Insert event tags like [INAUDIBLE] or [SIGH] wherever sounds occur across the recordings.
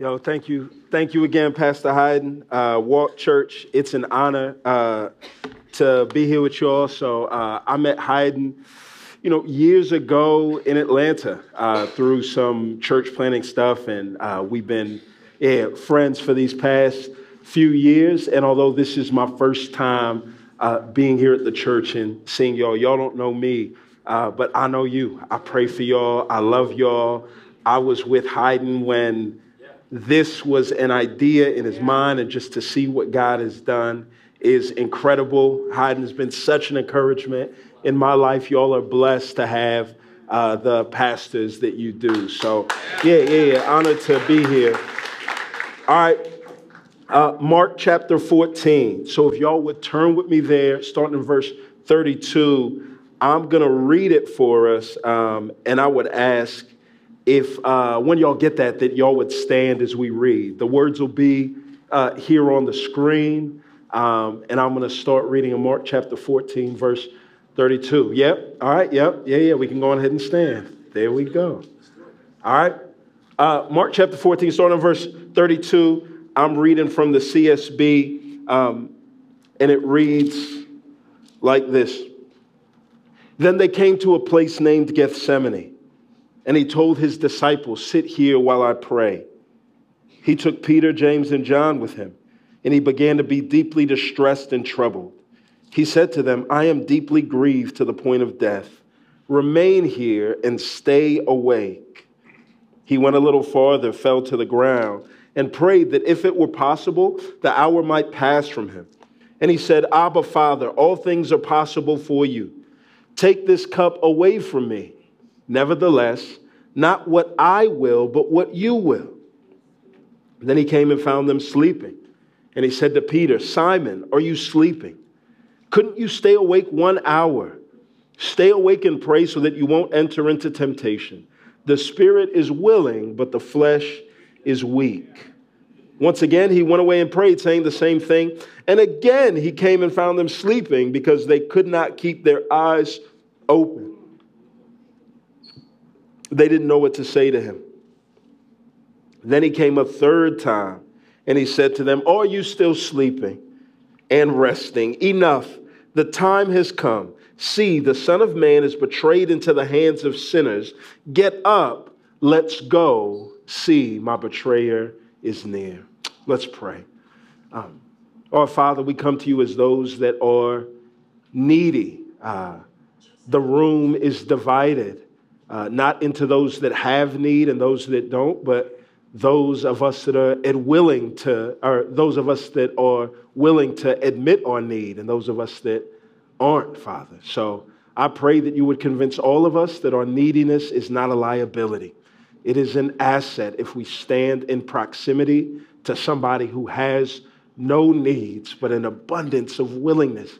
Yo, thank you. Thank you again, Pastor Hayden. Uh, Walk Church, it's an honor uh, to be here with you all. So uh, I met Hayden, you know, years ago in Atlanta uh, through some church planting stuff, and uh, we've been yeah, friends for these past few years. And although this is my first time uh, being here at the church and seeing y'all, y'all don't know me, but I know you. I pray for y'all. I love y'all. I was with Hayden when this was an idea in his mind, and just to see what God has done is incredible. Hayden has been such an encouragement in my life. Y'all are blessed to have uh, the pastors that you do. So, yeah, yeah, yeah, honored to be here. All right, uh, Mark chapter 14. So, if y'all would turn with me there, starting in verse 32, I'm going to read it for us, um, and I would ask if uh, when y'all get that, that y'all would stand as we read. The words will be uh, here on the screen, um, and I'm going to start reading in Mark chapter 14, verse 32. Yep. All right. Yep. Yeah. Yeah. We can go ahead and stand. There we go. All right. Uh, Mark chapter 14, starting in verse 32. I'm reading from the CSB, um, and it reads like this. Then they came to a place named Gethsemane and he told his disciples, Sit here while I pray. He took Peter, James, and John with him, and he began to be deeply distressed and troubled. He said to them, I am deeply grieved to the point of death. Remain here and stay awake. He went a little farther, fell to the ground, and prayed that if it were possible, the hour might pass from him. And he said, Abba, Father, all things are possible for you. Take this cup away from me. Nevertheless, not what I will, but what you will. Then he came and found them sleeping. And he said to Peter, Simon, are you sleeping? Couldn't you stay awake one hour? Stay awake and pray so that you won't enter into temptation. The spirit is willing, but the flesh is weak. Once again, he went away and prayed, saying the same thing. And again, he came and found them sleeping because they could not keep their eyes open. They didn't know what to say to him. Then he came a third time and he said to them, Are you still sleeping and resting? Enough. The time has come. See, the Son of Man is betrayed into the hands of sinners. Get up. Let's go. See, my betrayer is near. Let's pray. Um, our Father, we come to you as those that are needy. Uh, the room is divided uh, not into those that have need and those that don't, but those of us that are willing to, or those of us that are willing to admit our need, and those of us that aren't, Father. So I pray that you would convince all of us that our neediness is not a liability. It is an asset if we stand in proximity to somebody who has no needs, but an abundance of willingness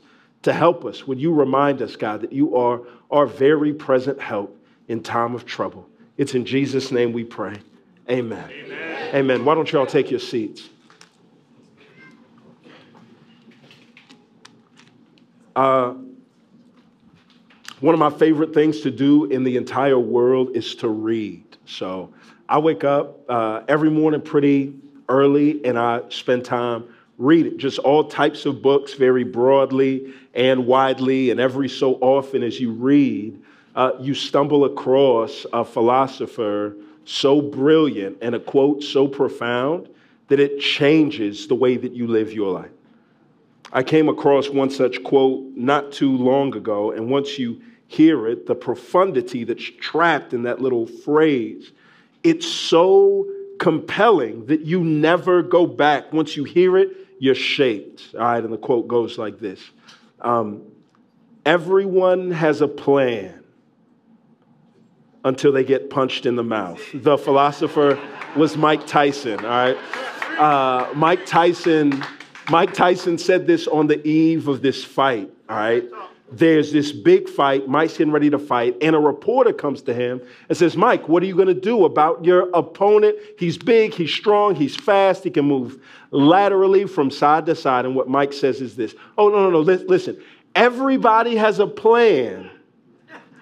to help us. Would you remind us, God, that you are our very present help in time of trouble. It's in Jesus' name we pray. Amen. Amen. Amen. Why don't you all take your seats? Uh, one of my favorite things to do in the entire world is to read. So I wake up uh, every morning pretty early and I spend time reading just all types of books very broadly and widely. And every so often, as you read, uh, you stumble across a philosopher so brilliant and a quote so profound that it changes the way that you live your life. I came across one such quote not too long ago, and once you hear it, the profundity that's trapped in that little phrase, it's so compelling that you never go back. Once you hear it, you're shaped. All right, and the quote goes like this um, Everyone has a plan until they get punched in the mouth. The philosopher was Mike Tyson, all right? Uh, Mike Tyson, Mike Tyson said this on the eve of this fight, all right? There's this big fight, Mike's getting ready to fight, and a reporter comes to him and says, Mike, what are you gonna do about your opponent? He's big, he's strong, he's fast, he can move laterally from side to side. And what Mike says is this Oh, no, no, no, listen, everybody has a plan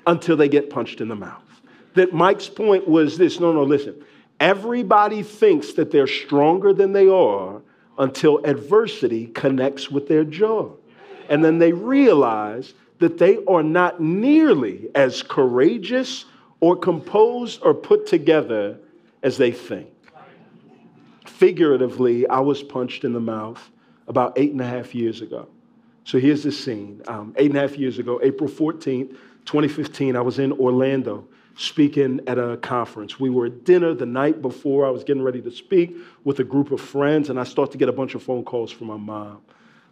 until they get punched in the mouth that Mike's point was this no, no, listen. Everybody thinks that they're stronger than they are until adversity connects with their jaw. And then they realize that they are not nearly as courageous or composed or put together as they think. Figuratively, I was punched in the mouth about eight and a half years ago. So here's the scene. Um, eight and a half years ago, April 14th, 2015, I was in Orlando speaking at a conference. We were at dinner the night before I was getting ready to speak with a group of friends, and I start to get a bunch of phone calls from my mom.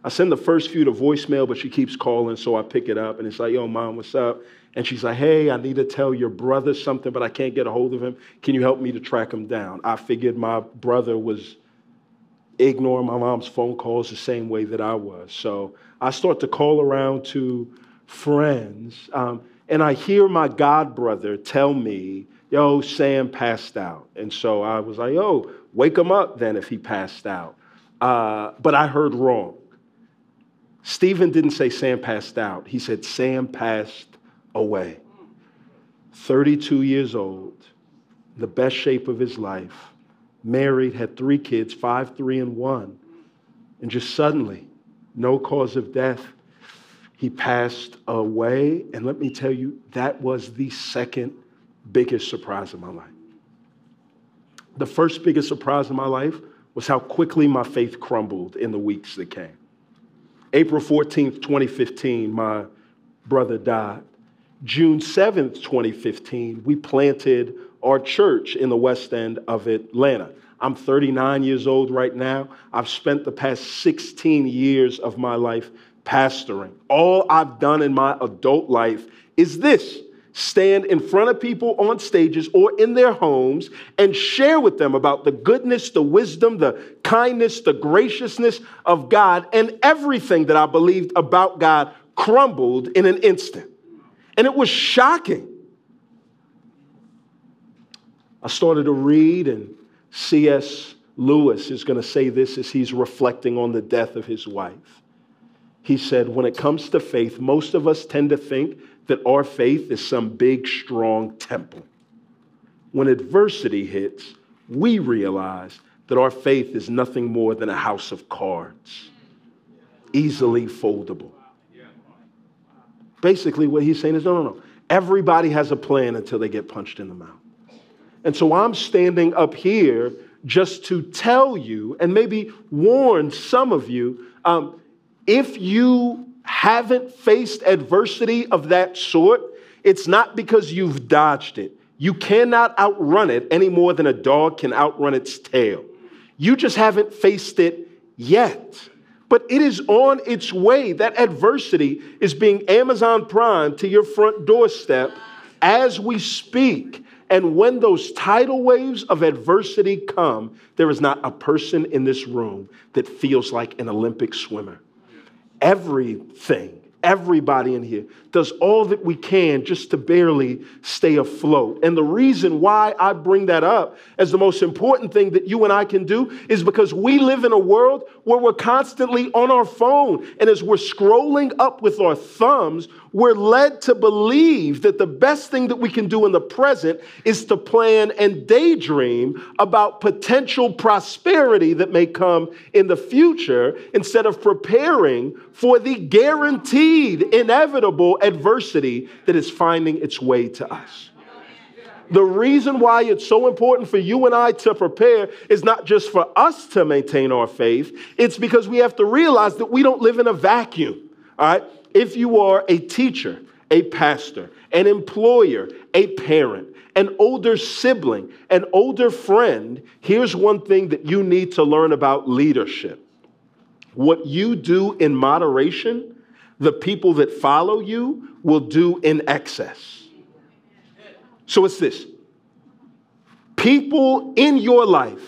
I send the first few to voicemail, but she keeps calling, so I pick it up and it's like, yo, mom, what's up? And she's like, hey, I need to tell your brother something, but I can't get a hold of him. Can you help me to track him down? I figured my brother was ignoring my mom's phone calls the same way that I was. So I start to call around to friends, um, and I hear my god brother tell me, yo, Sam passed out. And so I was like, yo, wake him up then if he passed out. Uh, but I heard wrong. Stephen didn't say Sam passed out, he said Sam passed away. 32 years old, the best shape of his life, married, had three kids, five, three, and one. And just suddenly, no cause of death, he passed away. And let me tell you, that was the second biggest surprise of my life. The first biggest surprise of my life was how quickly my faith crumbled in the weeks that came. April 14th, 2015, my brother died. June 7th, 2015, we planted our church in the west end of Atlanta. I'm 39 years old right now. I've spent the past 16 years of my life pastoring. All I've done in my adult life is this stand in front of people on stages or in their homes and share with them about the goodness, the wisdom, the kindness, the graciousness of God, and everything that I believed about God crumbled in an instant. And it was shocking. I started to read, and C.S. Lewis is going to say this as he's reflecting on the death of his wife. He said, When it comes to faith, most of us tend to think that our faith is some big, strong temple. When adversity hits, we realize that our faith is nothing more than a house of cards, easily foldable. Basically, what he's saying is no, no, no. Everybody has a plan until they get punched in the mouth. And so I'm standing up here just to tell you and maybe warn some of you um, if you haven't faced adversity of that sort, it's not because you've dodged it. You cannot outrun it any more than a dog can outrun its tail. You just haven't faced it yet. But it is on its way. That adversity is being Amazon Prime to your front doorstep as we speak. And when those tidal waves of adversity come, there is not a person in this room that feels like an Olympic swimmer everything, everybody in here does all that we can just to barely stay afloat. And the reason why I bring that up as the most important thing that you and I can do is because we live in a world where we're constantly on our phone. And as we're scrolling up with our thumbs, we're led to believe that the best thing that we can do in the present is to plan and daydream about potential prosperity that may come in the future instead of preparing for the guaranteed, inevitable adversity that is finding its way to us. The reason why it's so important for you and I to prepare is not just for us to maintain our faith, it's because we have to realize that we don't live in a vacuum. All right? If you are a teacher, a pastor, an employer, a parent, an older sibling, an older friend, here's one thing that you need to learn about leadership. What you do in moderation the people that follow you will do in excess. So it's this people in your life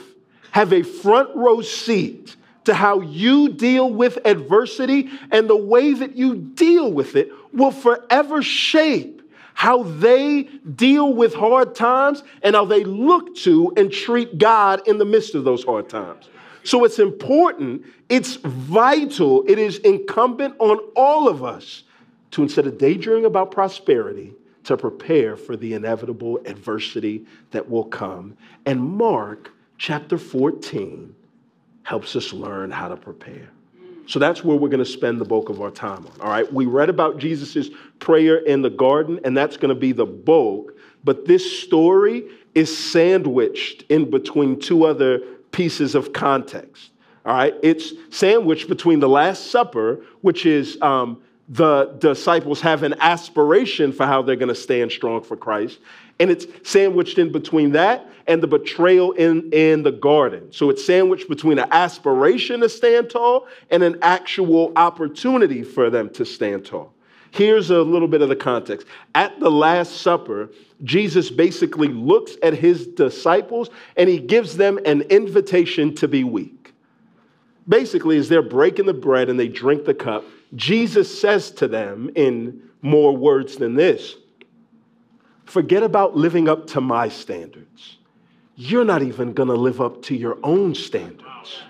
have a front row seat to how you deal with adversity, and the way that you deal with it will forever shape how they deal with hard times and how they look to and treat God in the midst of those hard times. So it's important, it's vital, it is incumbent on all of us to instead of daydreaming about prosperity, to prepare for the inevitable adversity that will come. And Mark chapter 14 helps us learn how to prepare. So that's where we're going to spend the bulk of our time on. All right. We read about Jesus' prayer in the garden, and that's going to be the bulk. But this story is sandwiched in between two other pieces of context. All right. It's sandwiched between the Last Supper, which is um, the disciples have an aspiration for how they're going to stand strong for Christ. And it's sandwiched in between that and the betrayal in, in the garden. So it's sandwiched between an aspiration to stand tall and an actual opportunity for them to stand tall. Here's a little bit of the context. At the Last Supper, Jesus basically looks at his disciples and he gives them an invitation to be weak. Basically, as they're breaking the bread and they drink the cup, Jesus says to them in more words than this forget about living up to my standards. You're not even going to live up to your own standards.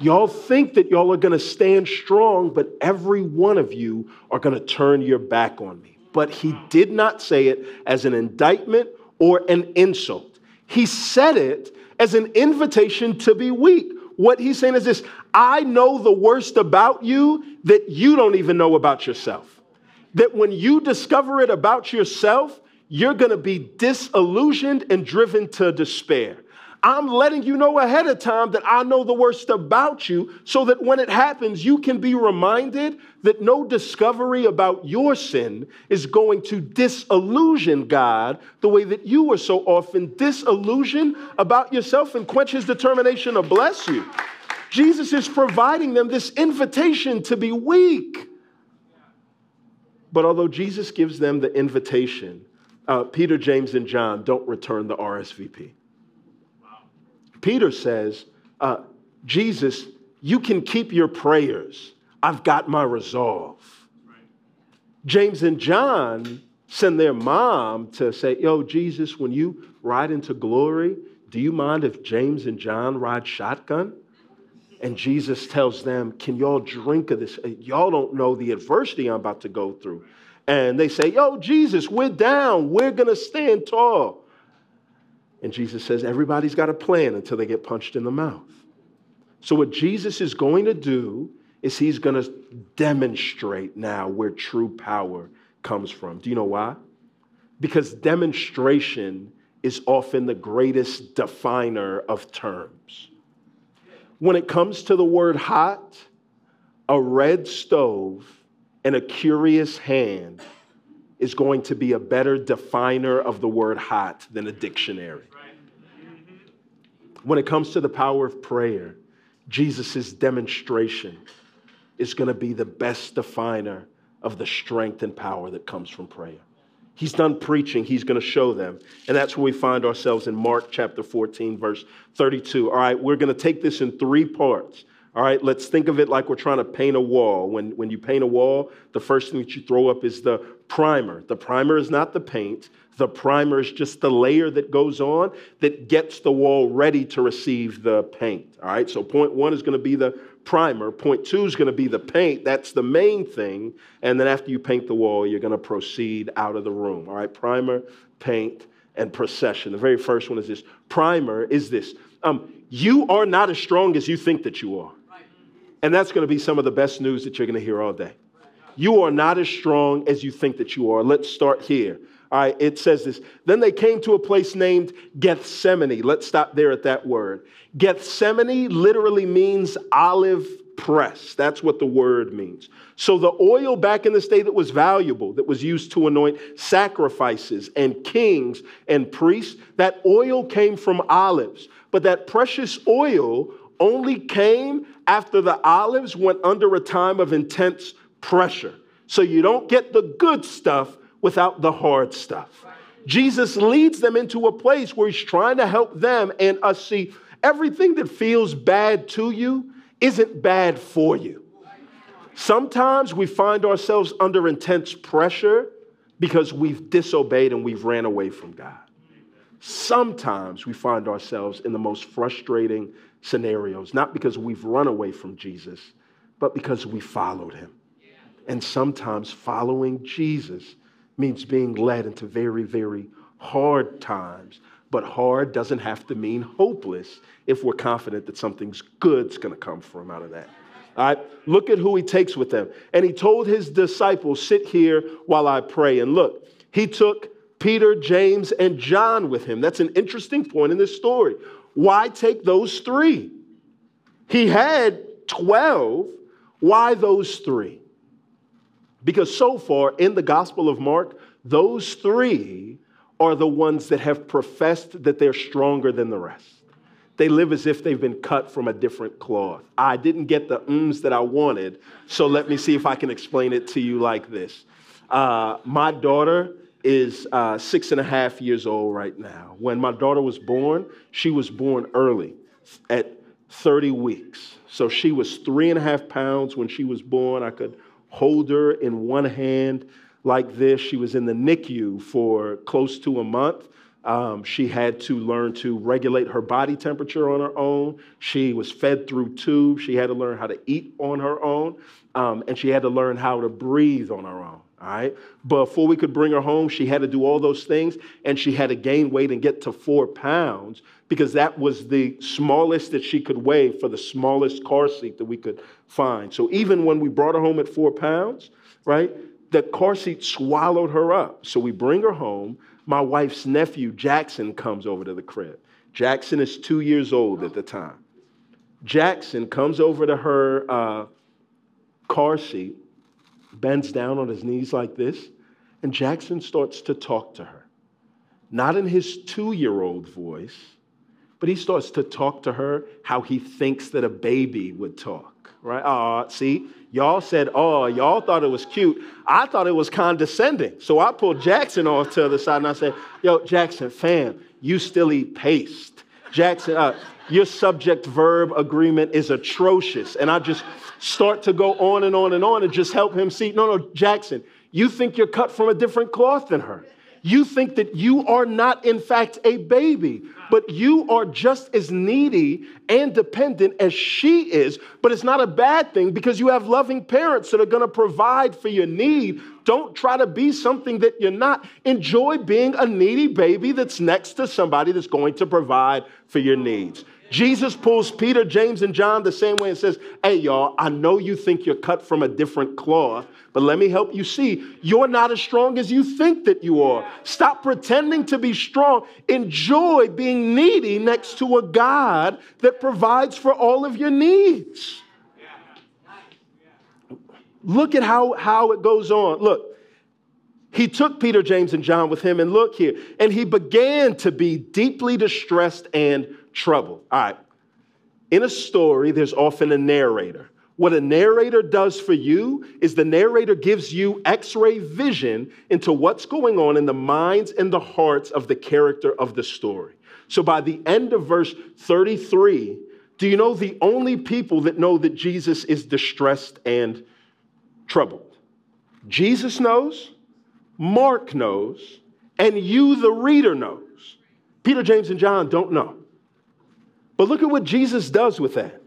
Y'all think that y'all are going to stand strong, but every one of you are going to turn your back on me. But he did not say it as an indictment or an insult. He said it as an invitation to be weak. What he's saying is this I know the worst about you that you don't even know about yourself. That when you discover it about yourself, you're going to be disillusioned and driven to despair. I'm letting you know ahead of time that I know the worst about you so that when it happens, you can be reminded that no discovery about your sin is going to disillusion God the way that you are so often disillusioned about yourself and quench his determination to bless you. Jesus is providing them this invitation to be weak. But although Jesus gives them the invitation, uh, Peter, James, and John don't return the RSVP. Peter says, uh, Jesus, you can keep your prayers. I've got my resolve. James and John send their mom to say, Yo, Jesus, when you ride into glory, do you mind if James and John ride shotgun? And Jesus tells them, Can y'all drink of this? Y'all don't know the adversity I'm about to go through. And they say, Yo, Jesus, we're down. We're going to stand tall. And Jesus says, everybody's got a plan until they get punched in the mouth. So, what Jesus is going to do is he's going to demonstrate now where true power comes from. Do you know why? Because demonstration is often the greatest definer of terms. When it comes to the word hot, a red stove and a curious hand is going to be a better definer of the word hot than a dictionary. When it comes to the power of prayer, Jesus' demonstration is going to be the best definer of the strength and power that comes from prayer. He's done preaching, he's going to show them. And that's where we find ourselves in Mark chapter 14, verse 32. All right, we're going to take this in three parts. All right, let's think of it like we're trying to paint a wall. When, when you paint a wall, the first thing that you throw up is the primer. The primer is not the paint, the primer is just the layer that goes on that gets the wall ready to receive the paint. All right, so point one is going to be the primer. Point two is going to be the paint. That's the main thing. And then after you paint the wall, you're going to proceed out of the room. All right, primer, paint, and procession. The very first one is this primer is this. Um, you are not as strong as you think that you are. And that's going to be some of the best news that you're going to hear all day. You are not as strong as you think that you are. Let's start here. All right, it says this. Then they came to a place named Gethsemane. Let's stop there at that word. Gethsemane literally means olive press. That's what the word means. So the oil back in this day that was valuable, that was used to anoint sacrifices and kings and priests, that oil came from olives. But that precious oil only came after the olives went under a time of intense pressure. So you don't get the good stuff without the hard stuff. Jesus leads them into a place where he's trying to help them and us see everything that feels bad to you isn't bad for you. Sometimes we find ourselves under intense pressure because we've disobeyed and we've ran away from God. Sometimes we find ourselves in the most frustrating scenarios, not because we've run away from Jesus, but because we followed him. And sometimes following Jesus means being led into very, very hard times. But hard doesn't have to mean hopeless if we're confident that something's good's gonna come from out of that. All right, look at who he takes with him. And he told his disciples, Sit here while I pray. And look, he took Peter, James, and John with him. That's an interesting point in this story. Why take those three? He had 12. Why those three? Because so far in the Gospel of Mark, those three are the ones that have professed that they're stronger than the rest. They live as if they've been cut from a different cloth. I didn't get the ums that I wanted, so let me see if I can explain it to you like this. Uh, my daughter is uh, six and a half years old right now. When my daughter was born, she was born early at 30 weeks. So she was three and a half pounds when she was born. I could hold her in one hand like this. She was in the NICU for close to a month. Um, she had to learn to regulate her body temperature on her own. She was fed through tubes. She had to learn how to eat on her own. Um, and she had to learn how to breathe on her own. All right. Before we could bring her home, she had to do all those things and she had to gain weight and get to four pounds because that was the smallest that she could weigh for the smallest car seat that we could find. So even when we brought her home at four pounds, right, the car seat swallowed her up. So we bring her home. My wife's nephew, Jackson, comes over to the crib. Jackson is two years old at the time. Jackson comes over to her uh, car seat bends down on his knees like this, and Jackson starts to talk to her. Not in his two year old voice, but he starts to talk to her how he thinks that a baby would talk, right? Ah, see, y'all said, oh, y'all thought it was cute. I thought it was condescending. So I pulled Jackson off to the side and I said, yo, Jackson, fam, you still eat paste. Jackson, uh, your subject verb agreement is atrocious. And I just start to go on and on and on and just help him see no, no, Jackson, you think you're cut from a different cloth than her. You think that you are not, in fact, a baby, but you are just as needy and dependent as she is. But it's not a bad thing because you have loving parents that are going to provide for your need. Don't try to be something that you're not. Enjoy being a needy baby that's next to somebody that's going to provide for your needs. Jesus pulls Peter, James, and John the same way and says, Hey, y'all, I know you think you're cut from a different cloth, but let me help you see you're not as strong as you think that you are. Stop pretending to be strong. Enjoy being needy next to a God that provides for all of your needs. Look at how, how it goes on. Look, he took Peter, James, and John with him, and look here, and he began to be deeply distressed and trouble. All right. In a story, there's often a narrator. What a narrator does for you is the narrator gives you x ray vision into what's going on in the minds and the hearts of the character of the story. So by the end of verse 33, do you know the only people that know that Jesus is distressed and troubled? Jesus knows, Mark knows, and you, the reader, knows. Peter, James, and John don't know. But look at what Jesus does with that.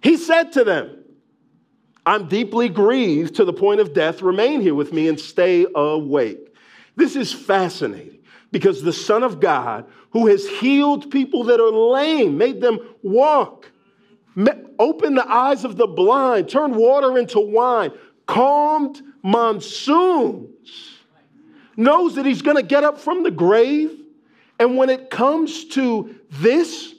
He said to them, I'm deeply grieved to the point of death. Remain here with me and stay awake. This is fascinating because the Son of God, who has healed people that are lame, made them walk, opened the eyes of the blind, turned water into wine, calmed monsoons, knows that he's going to get up from the grave. And when it comes to this,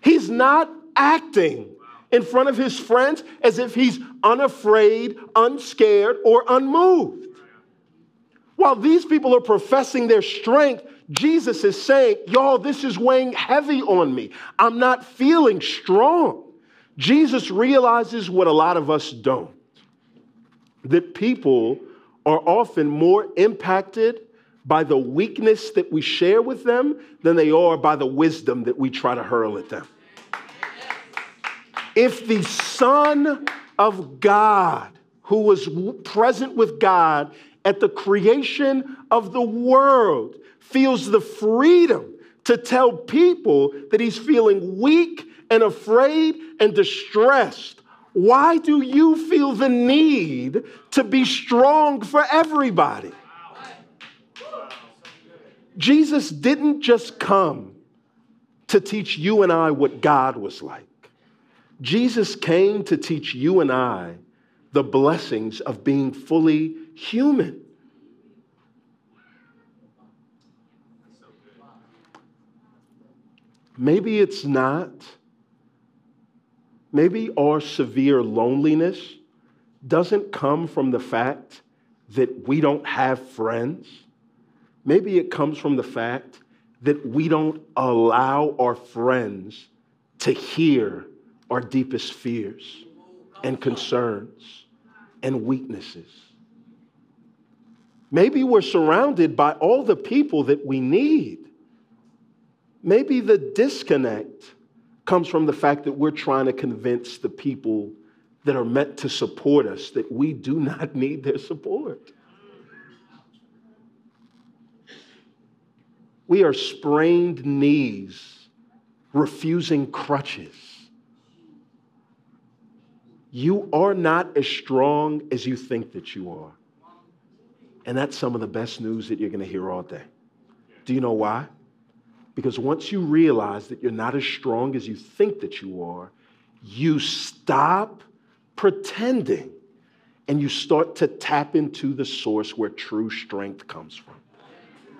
He's not acting in front of his friends as if he's unafraid, unscared, or unmoved. While these people are professing their strength, Jesus is saying, Y'all, this is weighing heavy on me. I'm not feeling strong. Jesus realizes what a lot of us don't that people are often more impacted by the weakness that we share with them than they are by the wisdom that we try to hurl at them. If the Son of God, who was present with God at the creation of the world, feels the freedom to tell people that he's feeling weak and afraid and distressed, why do you feel the need to be strong for everybody? Jesus didn't just come to teach you and I what God was like. Jesus came to teach you and I the blessings of being fully human. Maybe it's not. Maybe our severe loneliness doesn't come from the fact that we don't have friends. Maybe it comes from the fact that we don't allow our friends to hear our deepest fears and concerns and weaknesses. Maybe we're surrounded by all the people that we need. Maybe the disconnect comes from the fact that we're trying to convince the people that are meant to support us that we do not need their support. We are sprained knees, refusing crutches. You are not as strong as you think that you are. And that's some of the best news that you're going to hear all day. Do you know why? Because once you realize that you're not as strong as you think that you are, you stop pretending and you start to tap into the source where true strength comes from.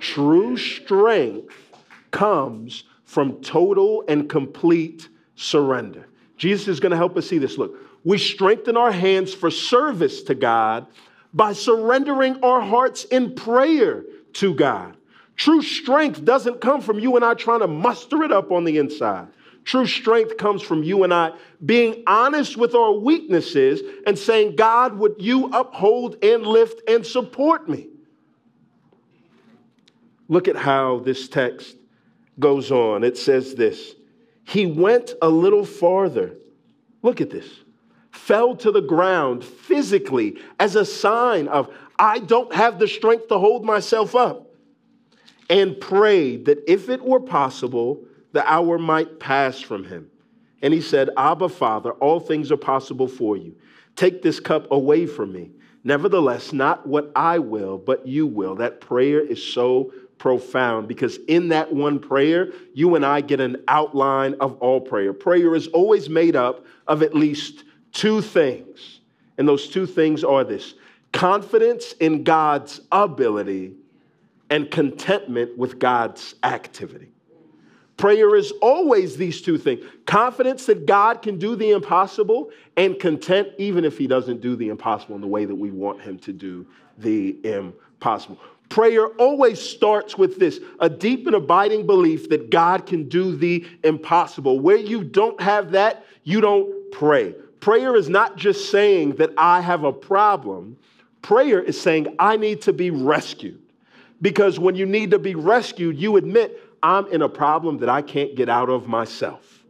True strength comes from total and complete surrender. Jesus is going to help us see this. Look, we strengthen our hands for service to God by surrendering our hearts in prayer to God. True strength doesn't come from you and I trying to muster it up on the inside. True strength comes from you and I being honest with our weaknesses and saying, God, would you uphold and lift and support me? Look at how this text goes on. It says this He went a little farther. Look at this. Fell to the ground physically as a sign of, I don't have the strength to hold myself up. And prayed that if it were possible, the hour might pass from him. And he said, Abba, Father, all things are possible for you. Take this cup away from me. Nevertheless, not what I will, but you will. That prayer is so profound because in that one prayer, you and I get an outline of all prayer. Prayer is always made up of at least two things. And those two things are this confidence in God's ability and contentment with God's activity. Prayer is always these two things confidence that God can do the impossible, and content even if He doesn't do the impossible in the way that we want Him to do the impossible. Prayer always starts with this a deep and abiding belief that God can do the impossible. Where you don't have that, you don't pray. Prayer is not just saying that I have a problem, prayer is saying I need to be rescued. Because when you need to be rescued, you admit, I'm in a problem that I can't get out of myself.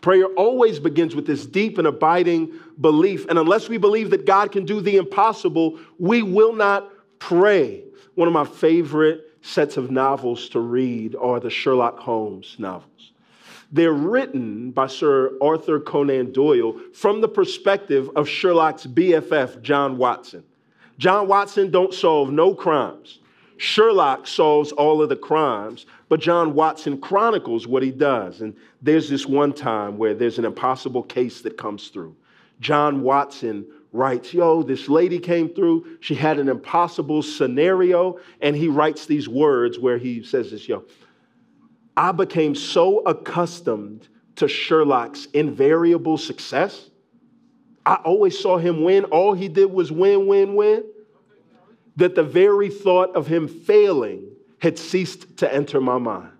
Prayer always begins with this deep and abiding belief. And unless we believe that God can do the impossible, we will not pray. One of my favorite sets of novels to read are the Sherlock Holmes novels. They're written by Sir Arthur Conan Doyle from the perspective of Sherlock's BFF, John Watson. John Watson don't solve no crimes. Sherlock solves all of the crimes, but John Watson chronicles what he does. And there's this one time where there's an impossible case that comes through. John Watson writes, Yo, this lady came through. She had an impossible scenario. And he writes these words where he says this, Yo, I became so accustomed to Sherlock's invariable success. I always saw him win. All he did was win, win, win. That the very thought of him failing had ceased to enter my mind.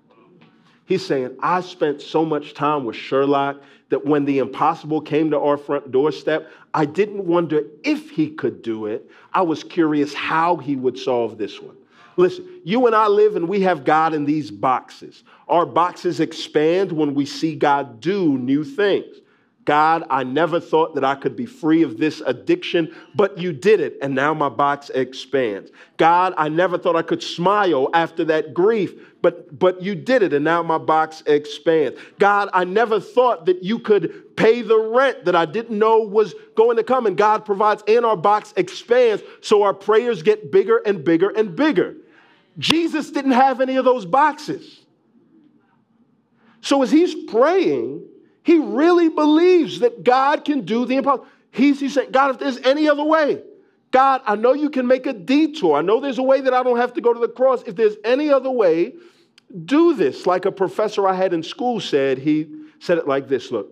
He's saying, I spent so much time with Sherlock that when the impossible came to our front doorstep, I didn't wonder if he could do it. I was curious how he would solve this one. Listen, you and I live and we have God in these boxes. Our boxes expand when we see God do new things. God, I never thought that I could be free of this addiction, but you did it, and now my box expands. God, I never thought I could smile after that grief, but, but you did it, and now my box expands. God, I never thought that you could pay the rent that I didn't know was going to come, and God provides, and our box expands, so our prayers get bigger and bigger and bigger. Jesus didn't have any of those boxes. So as he's praying, he really believes that God can do the impossible. He's, he's saying, God, if there's any other way, God, I know you can make a detour. I know there's a way that I don't have to go to the cross. If there's any other way, do this. Like a professor I had in school said, he said it like this Look,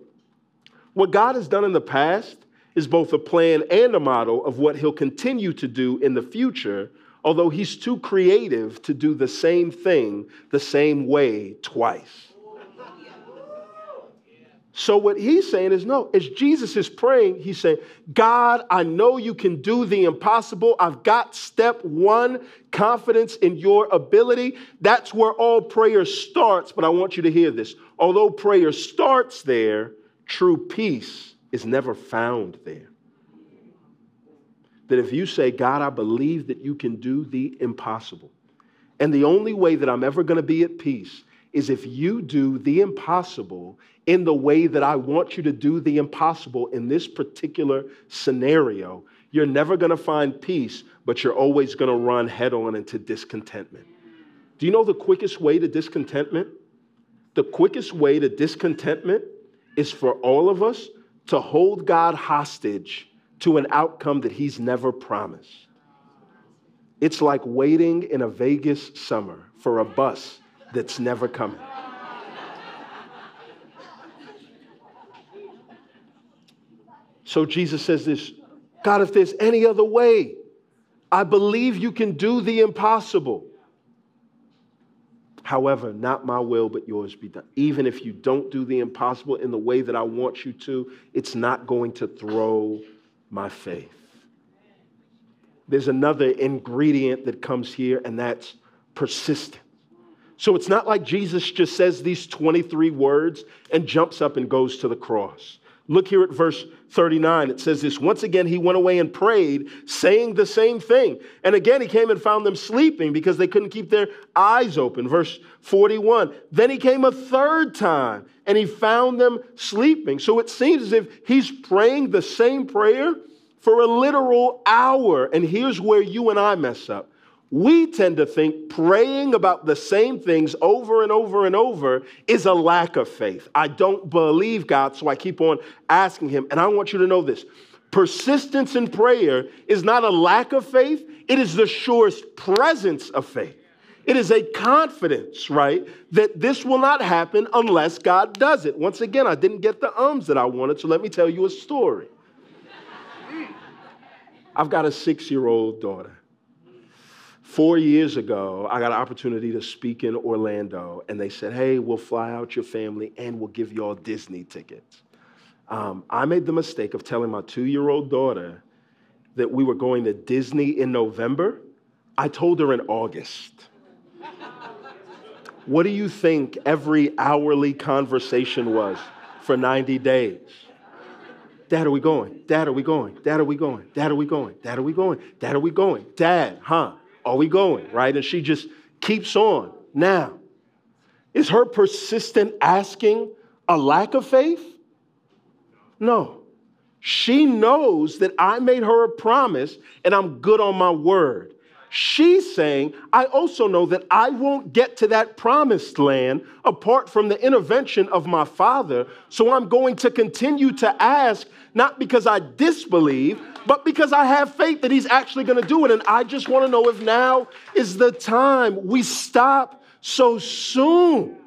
what God has done in the past is both a plan and a model of what he'll continue to do in the future, although he's too creative to do the same thing the same way twice. So, what he's saying is no, as Jesus is praying, he's saying, God, I know you can do the impossible. I've got step one, confidence in your ability. That's where all prayer starts. But I want you to hear this. Although prayer starts there, true peace is never found there. That if you say, God, I believe that you can do the impossible, and the only way that I'm ever going to be at peace is if you do the impossible in the way that I want you to do the impossible in this particular scenario, you're never going to find peace, but you're always going to run head on into discontentment. Do you know the quickest way to discontentment? The quickest way to discontentment is for all of us to hold God hostage to an outcome that He's never promised. It's like waiting in a Vegas summer for a bus that's never coming. So Jesus says this God, if there's any other way, I believe you can do the impossible. However, not my will, but yours be done. Even if you don't do the impossible in the way that I want you to, it's not going to throw my faith. There's another ingredient that comes here, and that's persistence. So it's not like Jesus just says these 23 words and jumps up and goes to the cross. Look here at verse 39. It says this Once again, he went away and prayed, saying the same thing. And again, he came and found them sleeping because they couldn't keep their eyes open. Verse 41. Then he came a third time and he found them sleeping. So it seems as if he's praying the same prayer for a literal hour. And here's where you and I mess up we tend to think praying about the same things over and over and over is a lack of faith. I don't believe God, so I keep on asking Him. And I want you to know this persistence in prayer is not a lack of faith, it is the surest presence of faith. It is a confidence, right, that this will not happen unless God does it. Once again, I didn't get the ums that I wanted, so let me tell you a story. I've got a six year old daughter. Four years ago, I got an opportunity to speak in Orlando, and they said, Hey, we'll fly out your family and we'll give you all Disney tickets. Um, I made the mistake of telling my two year old daughter that we were going to Disney in November. I told her in August. what do you think every hourly conversation was for 90 days? Dad, are we going? Dad, are we going? Dad, are we going? Dad, are we going? Dad, are we going? Dad, are we going? Dad, huh? Are we going? Right? And she just keeps on. Now, is her persistent asking a lack of faith? No. She knows that I made her a promise and I'm good on my word. She's saying, I also know that I won't get to that promised land apart from the intervention of my father. So I'm going to continue to ask, not because I disbelieve, but because I have faith that He's actually going to do it. And I just want to know if now is the time we stop so soon.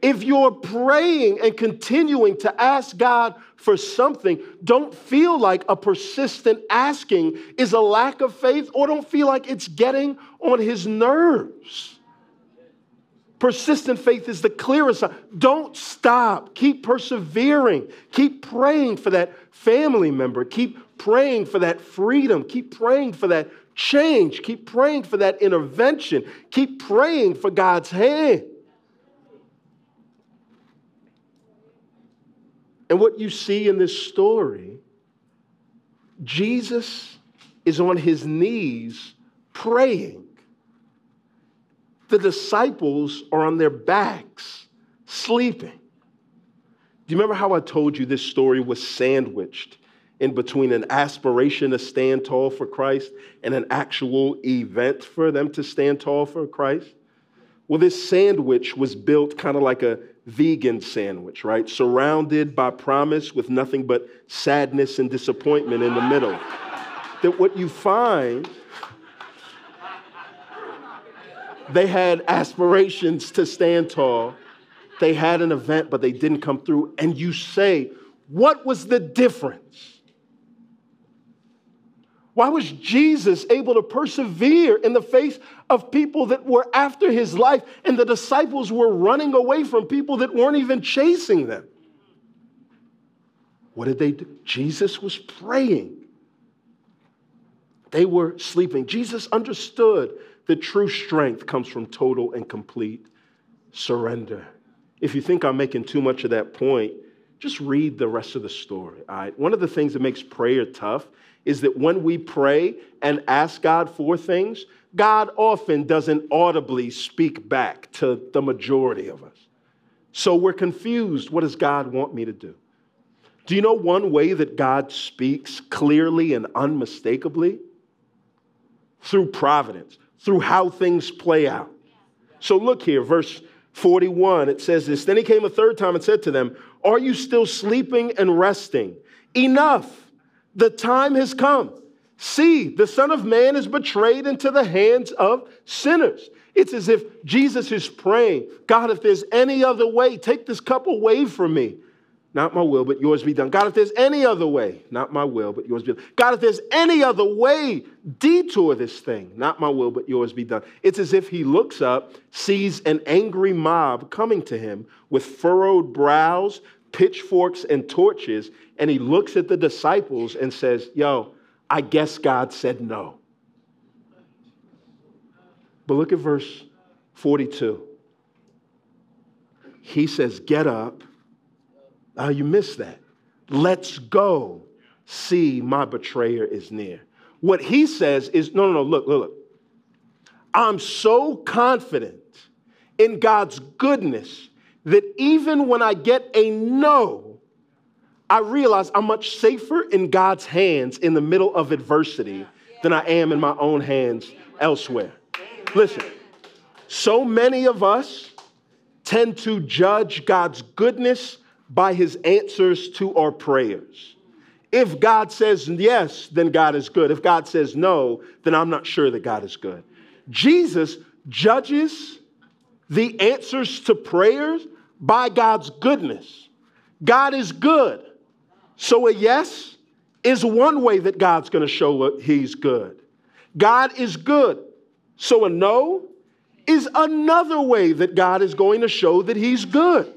If you're praying and continuing to ask God for something, don't feel like a persistent asking is a lack of faith or don't feel like it's getting on His nerves. Persistent faith is the clearest. Don't stop. Keep persevering. Keep praying for that family member. Keep praying for that freedom. Keep praying for that change. Keep praying for that intervention. Keep praying for God's hand. And what you see in this story, Jesus is on his knees praying the disciples are on their backs sleeping. Do you remember how I told you this story was sandwiched in between an aspiration to stand tall for Christ and an actual event for them to stand tall for Christ? Well, this sandwich was built kind of like a vegan sandwich, right? Surrounded by promise with nothing but sadness and disappointment in the middle. that what you find, they had aspirations to stand tall. They had an event, but they didn't come through. And you say, what was the difference? Why was Jesus able to persevere in the face of people that were after his life and the disciples were running away from people that weren't even chasing them? What did they do? Jesus was praying. They were sleeping. Jesus understood that true strength comes from total and complete surrender. If you think I'm making too much of that point, just read the rest of the story. All right? One of the things that makes prayer tough is that when we pray and ask God for things, God often doesn't audibly speak back to the majority of us. So we're confused. What does God want me to do? Do you know one way that God speaks clearly and unmistakably? Through providence, through how things play out. So look here, verse 41, it says this Then he came a third time and said to them, Are you still sleeping and resting? Enough. The time has come. See, the Son of Man is betrayed into the hands of sinners. It's as if Jesus is praying, God, if there's any other way, take this cup away from me. Not my will, but yours be done. God, if there's any other way, not my will, but yours be done. God, if there's any other way, detour this thing. Not my will, but yours be done. It's as if he looks up, sees an angry mob coming to him with furrowed brows, pitchforks and torches, and he looks at the disciples and says, Yo, I guess God said no. But look at verse 42. He says, Get up. Oh, you missed that. Let's go. See, my betrayer is near. What he says is, No, no, no, look, look, look. I'm so confident in God's goodness that even when I get a no, I realize I'm much safer in God's hands in the middle of adversity than I am in my own hands elsewhere. Listen, so many of us tend to judge God's goodness by his answers to our prayers. If God says yes, then God is good. If God says no, then I'm not sure that God is good. Jesus judges the answers to prayers by God's goodness. God is good. So a yes is one way that God's going to show he's good. God is good. So a no is another way that God is going to show that he's good.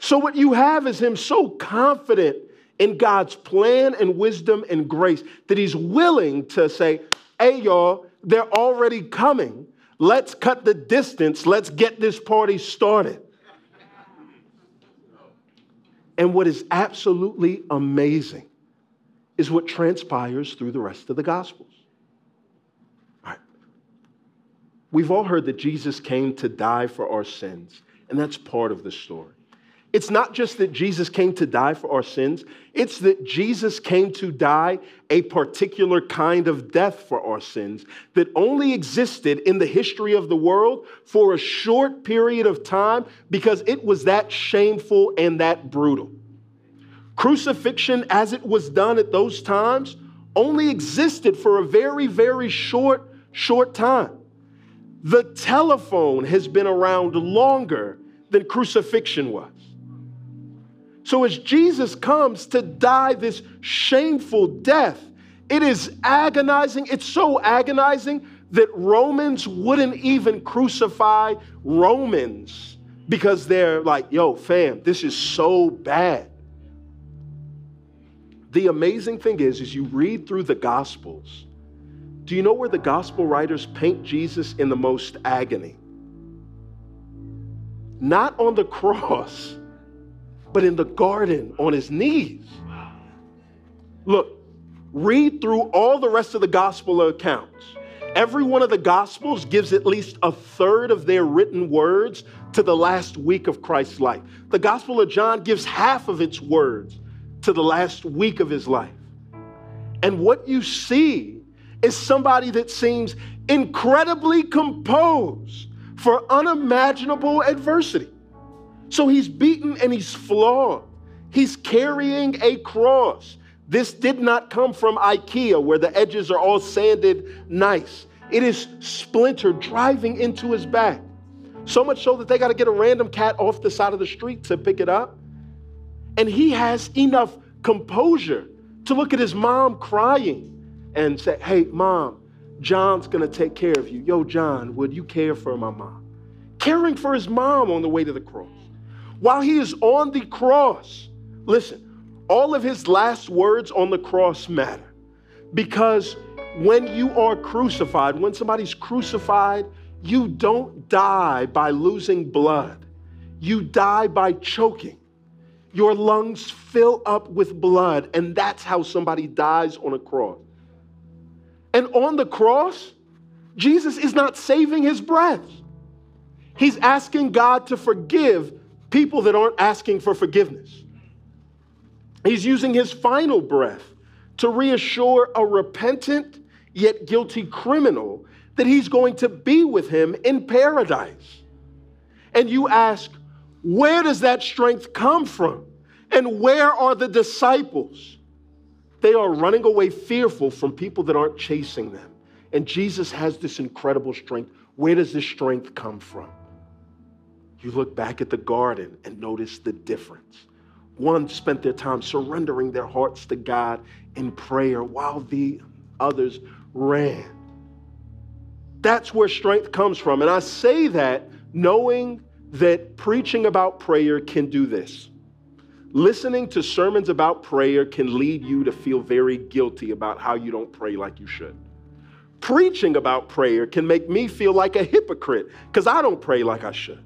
So what you have is him so confident in God's plan and wisdom and grace that he's willing to say, hey, y'all, they're already coming. Let's cut the distance. Let's get this party started. And what is absolutely amazing is what transpires through the rest of the Gospels. All right. We've all heard that Jesus came to die for our sins, and that's part of the story. It's not just that Jesus came to die for our sins, it's that Jesus came to die a particular kind of death for our sins that only existed in the history of the world for a short period of time because it was that shameful and that brutal. Crucifixion, as it was done at those times, only existed for a very, very short, short time. The telephone has been around longer than crucifixion was. So, as Jesus comes to die this shameful death, it is agonizing. It's so agonizing that Romans wouldn't even crucify Romans because they're like, yo, fam, this is so bad. The amazing thing is, as you read through the Gospels, do you know where the Gospel writers paint Jesus in the most agony? Not on the [LAUGHS] cross but in the garden on his knees. Look, read through all the rest of the gospel accounts. Every one of the gospels gives at least a third of their written words to the last week of Christ's life. The gospel of John gives half of its words to the last week of his life. And what you see is somebody that seems incredibly composed for unimaginable adversity. So he's beaten and he's flawed. He's carrying a cross. This did not come from IKEA where the edges are all sanded nice. It is splintered driving into his back. So much so that they got to get a random cat off the side of the street to pick it up. And he has enough composure to look at his mom crying and say, Hey, mom, John's going to take care of you. Yo, John, would you care for my mom? Caring for his mom on the way to the cross. While he is on the cross, listen, all of his last words on the cross matter because when you are crucified, when somebody's crucified, you don't die by losing blood. You die by choking. Your lungs fill up with blood, and that's how somebody dies on a cross. And on the cross, Jesus is not saving his breath. He's asking God to forgive people that aren't asking for forgiveness. He's using his final breath to reassure a repentant yet guilty criminal that he's going to be with him in paradise. And you ask, where does that strength come from? And where are the disciples? They are running away fearful from people that aren't chasing them. And Jesus has this incredible strength. Where does this strength come from? You look back at the garden and notice the difference. One spent their time surrendering their hearts to God in prayer while the others ran. That's where strength comes from. And I say that knowing that preaching about prayer can do this. Listening to sermons about prayer can lead you to feel very guilty about how you don't pray like you should. Preaching about prayer can make me feel like a hypocrite because I don't pray like I should.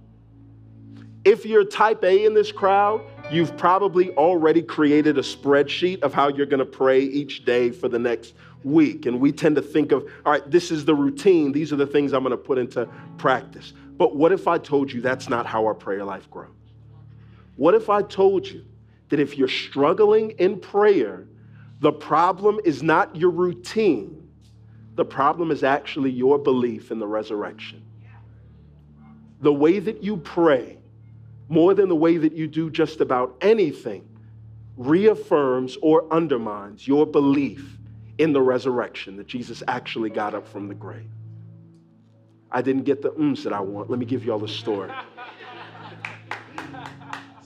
If you're type A in this crowd, you've probably already created a spreadsheet of how you're going to pray each day for the next week. And we tend to think of, all right, this is the routine. These are the things I'm going to put into practice. But what if I told you that's not how our prayer life grows? What if I told you that if you're struggling in prayer, the problem is not your routine, the problem is actually your belief in the resurrection. The way that you pray, more than the way that you do just about anything, reaffirms or undermines your belief in the resurrection that Jesus actually got up from the grave. I didn't get the ums that I want. Let me give you all the story.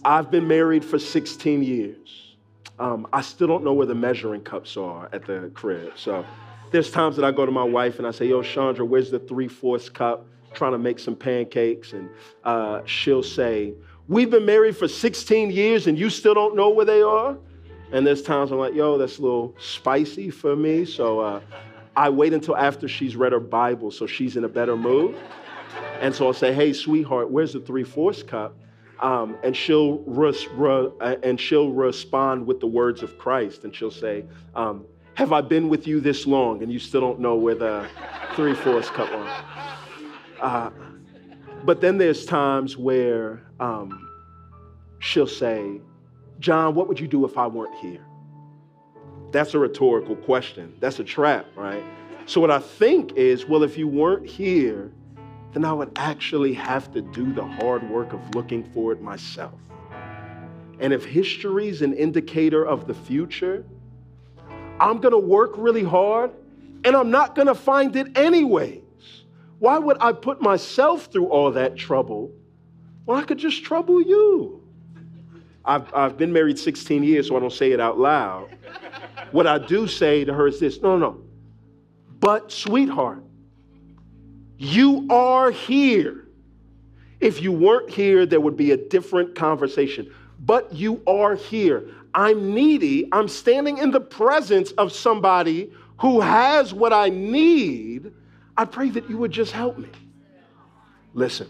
I've been married for 16 years. Um, I still don't know where the measuring cups are at the crib. So there's times that I go to my wife and I say, Yo, Chandra, where's the three fourths cup? Trying to make some pancakes. And uh, she'll say, We've been married for 16 years and you still don't know where they are? And there's times I'm like, Yo, that's a little spicy for me. So uh, I wait until after she's read her Bible so she's in a better mood. And so I'll say, Hey, sweetheart, where's the three fourths cup? Um, and she'll res- re- uh, and she'll respond with the words of Christ, and she'll say, um, "Have I been with you this long, and you still don't know where the three fourths cup are?" Uh, but then there's times where um, she'll say, "John, what would you do if I weren't here?" That's a rhetorical question. That's a trap, right? So what I think is, well, if you weren't here, then I would actually have to do the hard work of looking for it myself. And if history is an indicator of the future, I'm gonna work really hard and I'm not gonna find it anyways. Why would I put myself through all that trouble when I could just trouble you? I've, I've been married 16 years, so I don't say it out loud. What I do say to her is this no, no, no. But, sweetheart, you are here. If you weren't here, there would be a different conversation. But you are here. I'm needy. I'm standing in the presence of somebody who has what I need. I pray that you would just help me. Listen,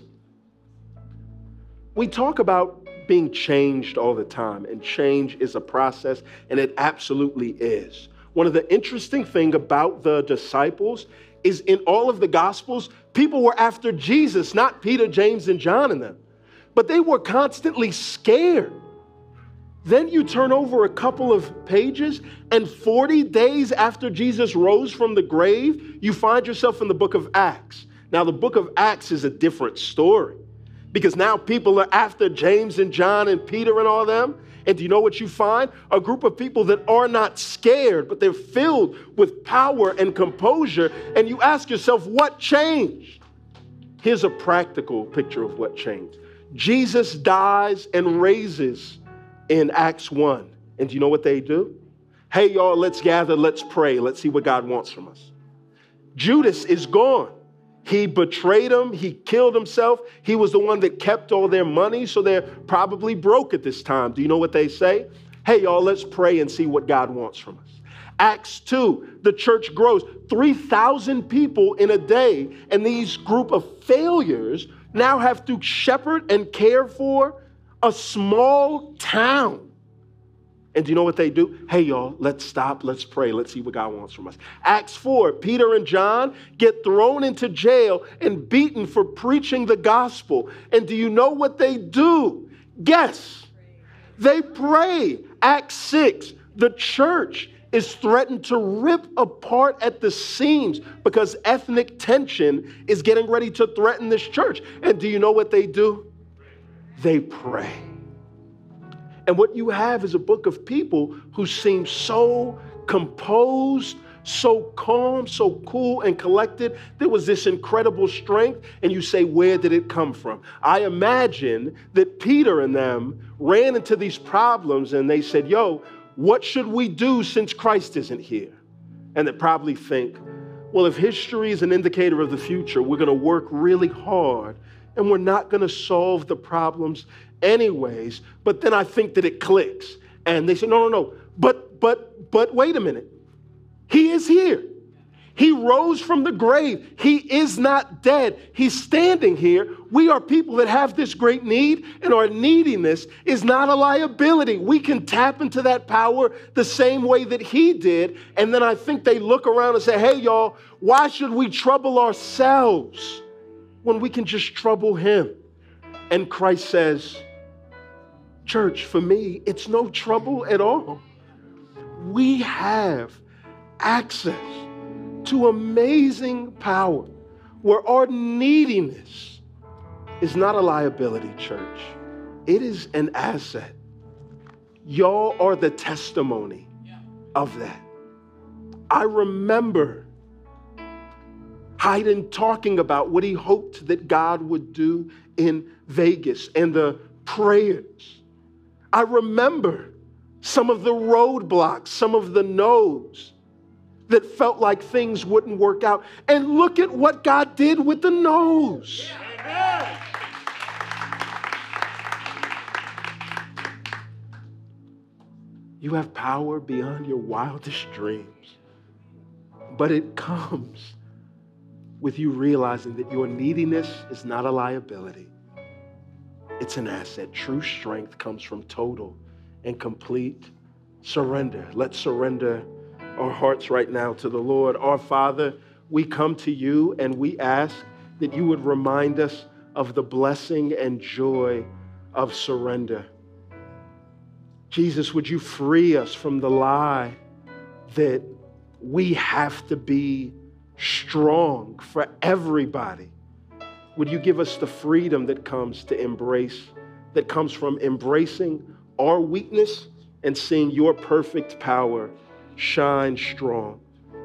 we talk about being changed all the time, and change is a process, and it absolutely is. One of the interesting things about the disciples is in all of the Gospels, people were after Jesus, not Peter, James, and John and them. But they were constantly scared. Then you turn over a couple of pages, and 40 days after Jesus rose from the grave, you find yourself in the book of Acts. Now, the book of Acts is a different story because now people are after James and John and Peter and all them. And do you know what you find? A group of people that are not scared, but they're filled with power and composure. And you ask yourself, what changed? Here's a practical picture of what changed Jesus dies and raises in Acts 1. And do you know what they do? Hey, y'all, let's gather, let's pray, let's see what God wants from us. Judas is gone. He betrayed him, he killed himself. He was the one that kept all their money, so they're probably broke at this time. Do you know what they say? Hey, y'all, let's pray and see what God wants from us. Acts 2, the church grows 3,000 people in a day, and these group of failures now have to shepherd and care for a small town. And do you know what they do? Hey, y'all, let's stop, let's pray, let's see what God wants from us. Acts 4, Peter and John get thrown into jail and beaten for preaching the gospel. And do you know what they do? Guess. They pray. Acts 6, the church is threatened to rip apart at the seams because ethnic tension is getting ready to threaten this church. And do you know what they do? They pray. And what you have is a book of people who seem so composed, so calm, so cool and collected. There was this incredible strength. And you say, where did it come from? I imagine that Peter and them ran into these problems and they said, yo, what should we do since Christ isn't here? And they probably think, well, if history is an indicator of the future, we're going to work really hard and we're not going to solve the problems anyways. But then I think that it clicks. And they say, no, no, no. But, but, but wait a minute. He is here. He rose from the grave. He is not dead. He's standing here. We are people that have this great need, and our neediness is not a liability. We can tap into that power the same way that He did. And then I think they look around and say, hey, y'all, why should we trouble ourselves when we can just trouble Him? And Christ says, Church, for me, it's no trouble at all. We have access to amazing power where our neediness is not a liability, church. It is an asset. Y'all are the testimony of that. I remember Hayden talking about what he hoped that God would do in Vegas and the prayers I remember some of the roadblocks, some of the no's that felt like things wouldn't work out. And look at what God did with the no's. You have power beyond your wildest dreams, but it comes with you realizing that your neediness is not a liability it's an asset. True strength comes from total and complete surrender. Let's surrender our hearts right now to the Lord. Our Father, we come to you and we ask that you would remind us of the blessing and joy of surrender. Jesus, would you free us from the lie that we have to be strong for everybody? Would you give us the freedom that comes to embrace, that comes from embracing our weakness and seeing your perfect power shine strong?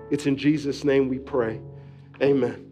It's in Jesus' name we pray. Amen.